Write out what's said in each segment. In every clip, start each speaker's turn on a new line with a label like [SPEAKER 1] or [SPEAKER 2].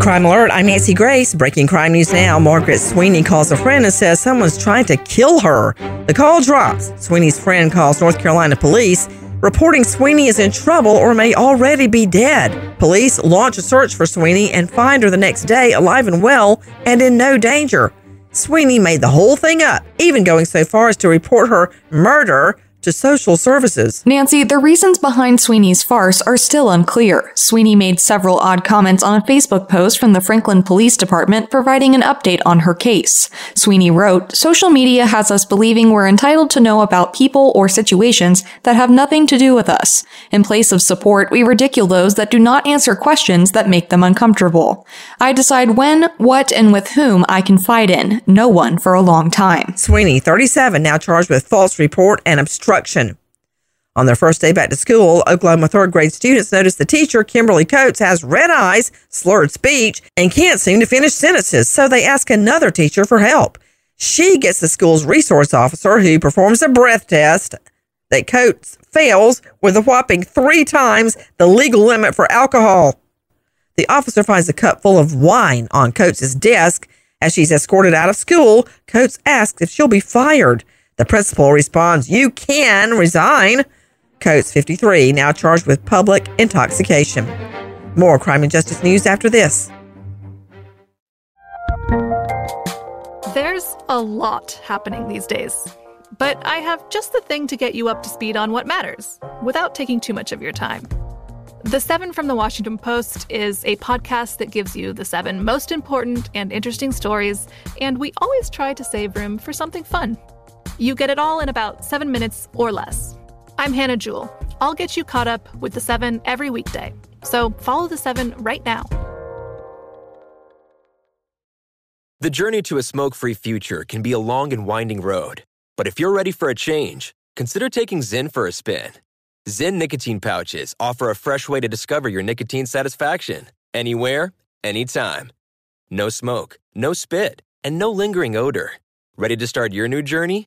[SPEAKER 1] Crime Alert, I'm Nancy Grace. Breaking crime news now. Margaret Sweeney calls a friend and says someone's trying to kill her. The call drops. Sweeney's friend calls North Carolina police, reporting Sweeney is in trouble or may already be dead. Police launch a search for Sweeney and find her the next day alive and well and in no danger. Sweeney made the whole thing up, even going so far as to report her murder to social services.
[SPEAKER 2] Nancy, the reasons behind Sweeney's farce are still unclear. Sweeney made several odd comments on a Facebook post from the Franklin Police Department providing an update on her case. Sweeney wrote, Social media has us believing we're entitled to know about people or situations that have nothing to do with us. In place of support, we ridicule those that do not answer questions that make them uncomfortable. I decide when, what, and with whom I confide in. No one for a long time.
[SPEAKER 1] Sweeney, 37, now charged with false report and obstruction on their first day back to school, Oklahoma third grade students noticed the teacher, Kimberly Coates, has red eyes, slurred speech, and can't seem to finish sentences, so they ask another teacher for help. She gets the school's resource officer, who performs a breath test that Coates fails with a whopping three times the legal limit for alcohol. The officer finds a cup full of wine on Coates' desk. As she's escorted out of school, Coates asks if she'll be fired. The principal responds, You can resign. Coates 53, now charged with public intoxication. More crime and justice news after this.
[SPEAKER 3] There's a lot happening these days, but I have just the thing to get you up to speed on what matters without taking too much of your time. The Seven from the Washington Post is a podcast that gives you the seven most important and interesting stories, and we always try to save room for something fun you get it all in about seven minutes or less. I'm Hannah Jewell. I'll get you caught up with the seven every weekday. So follow the seven right now.
[SPEAKER 4] The journey to a smoke free future can be a long and winding road. But if you're ready for a change, consider taking Zyn for a spin. Zyn nicotine pouches offer a fresh way to discover your nicotine satisfaction anywhere, anytime. No smoke, no spit, and no lingering odor. Ready to start your new journey?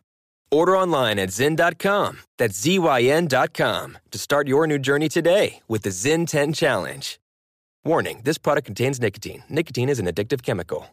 [SPEAKER 4] Order online at Zyn.com. That's Z-Y-N.com to start your new journey today with the Zyn 10 Challenge. Warning, this product contains nicotine. Nicotine is an addictive chemical.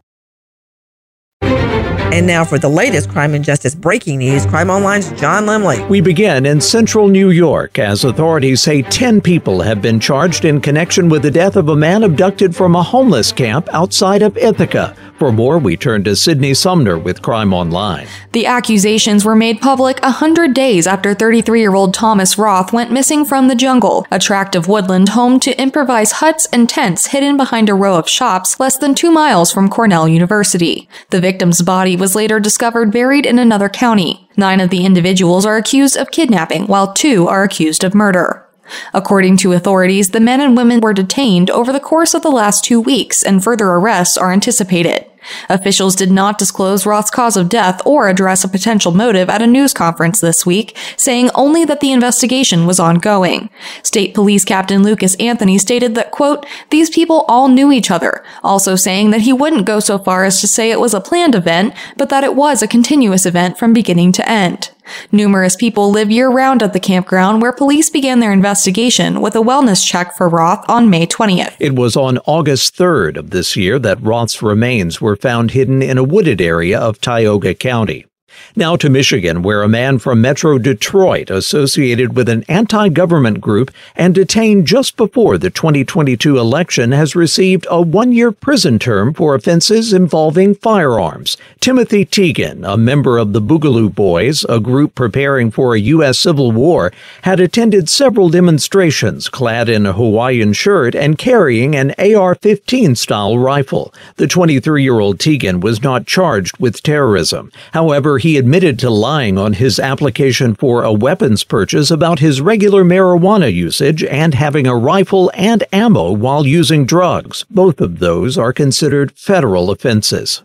[SPEAKER 1] And now for the latest crime and justice breaking news, Crime Online's John Lemley.
[SPEAKER 5] We begin in central New York as authorities say 10 people have been charged in connection with the death of a man abducted from a homeless camp outside of Ithaca. For more, we turn to Sydney Sumner with Crime Online.
[SPEAKER 2] The accusations were made public a hundred days after 33 year old Thomas Roth went missing from the jungle, a tract of woodland home to improvised huts and tents hidden behind a row of shops less than two miles from Cornell University. The victim's body was later discovered buried in another county. Nine of the individuals are accused of kidnapping, while two are accused of murder. According to authorities, the men and women were detained over the course of the last two weeks, and further arrests are anticipated. Officials did not disclose Roth's cause of death or address a potential motive at a news conference this week, saying only that the investigation was ongoing. State Police Captain Lucas Anthony stated that, quote, these people all knew each other, also saying that he wouldn't go so far as to say it was a planned event, but that it was a continuous event from beginning to end. Numerous people live year round at the campground where police began their investigation with a wellness check for Roth on May 20th.
[SPEAKER 5] It was on August 3rd of this year that Roth's remains were found hidden in a wooded area of Tioga County. Now to Michigan, where a man from Metro Detroit associated with an anti-government group and detained just before the 2022 election has received a one-year prison term for offenses involving firearms. Timothy Teagan, a member of the Boogaloo Boys, a group preparing for a U.S. Civil War, had attended several demonstrations clad in a Hawaiian shirt and carrying an AR-15 style rifle. The 23-year-old Teagan was not charged with terrorism. However, he admitted to lying on his application for a weapons purchase about his regular marijuana usage and having a rifle and ammo while using drugs. Both of those are considered federal offenses.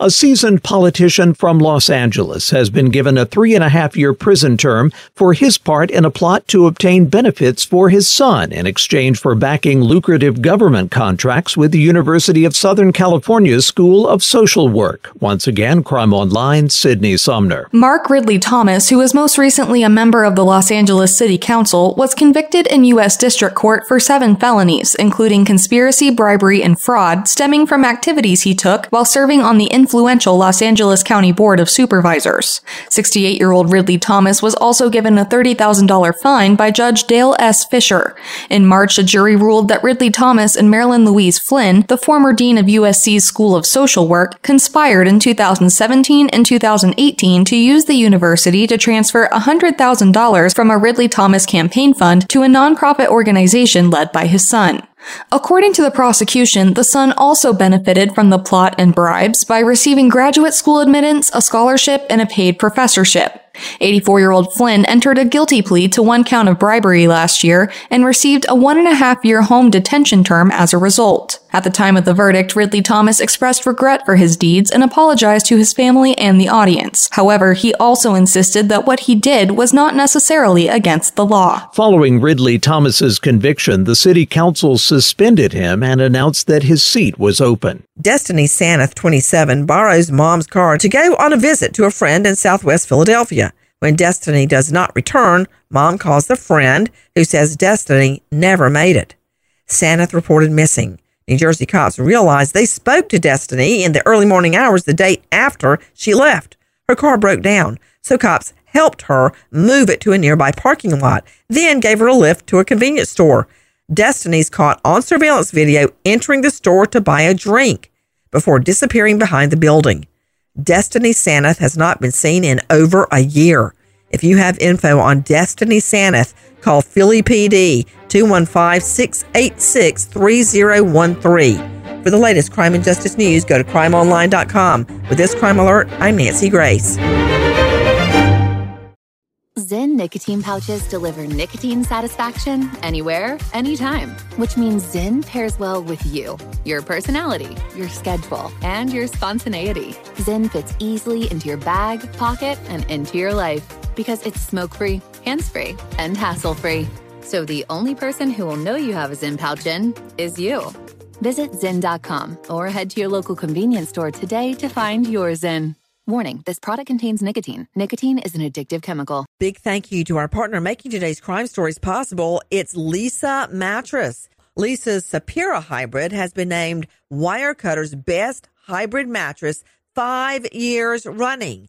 [SPEAKER 5] A seasoned politician from Los Angeles has been given a three and a half year prison term for his part in a plot to obtain benefits for his son in exchange for backing lucrative government contracts with the University of Southern California's School of Social Work. Once again, Crime Online, Sydney Sumner.
[SPEAKER 2] Mark Ridley Thomas, who was most recently a member of the Los Angeles City Council, was convicted in U.S. District Court for seven felonies, including conspiracy, bribery, and fraud stemming from activities he took while serving on the influential Los Angeles County Board of Supervisors. 68 year old Ridley Thomas was also given a $30,000 fine by Judge Dale S. Fischer. In March, a jury ruled that Ridley Thomas and Marilyn Louise Flynn, the former dean of USC's School of Social Work, conspired in 2017 and 2018 to use the university to transfer $100,000 from a Ridley Thomas campaign fund to a nonprofit organization led by his son. According to the prosecution, the son also benefited from the plot and bribes by receiving graduate school admittance, a scholarship, and a paid professorship. 84 year old Flynn entered a guilty plea to one count of bribery last year and received a one and a half year home detention term as a result. At the time of the verdict, Ridley Thomas expressed regret for his deeds and apologized to his family and the audience. However, he also insisted that what he did was not necessarily against the law.
[SPEAKER 5] Following Ridley Thomas's conviction, the city council suspended him and announced that his seat was open.
[SPEAKER 1] Destiny Sanath, 27, borrows mom's car to go on a visit to a friend in southwest Philadelphia. When Destiny does not return, mom calls the friend who says Destiny never made it. Sanath reported missing. New Jersey cops realized they spoke to Destiny in the early morning hours the day after she left. Her car broke down, so cops helped her move it to a nearby parking lot, then gave her a lift to a convenience store. Destiny's caught on surveillance video entering the store to buy a drink before disappearing behind the building. Destiny Sanath has not been seen in over a year. If you have info on Destiny Sanath, call Philly PD 215 686 3013. For the latest crime and justice news, go to crimeonline.com. With this crime alert, I'm Nancy Grace.
[SPEAKER 6] Zyn nicotine pouches deliver nicotine satisfaction anywhere, anytime, which means Zyn pairs well with you, your personality, your schedule, and your spontaneity. Zyn fits easily into your bag, pocket, and into your life because it's smoke free, hands free, and hassle free. So the only person who will know you have a Zyn pouch in is you. Visit Zyn.com or head to your local convenience store today to find your Zyn. Warning this product contains nicotine. Nicotine is an addictive chemical.
[SPEAKER 1] Big thank you to our partner making today's crime stories possible. It's Leesa Mattress. Leesa's Sapira Hybrid has been named Wirecutter's best hybrid mattress five years running.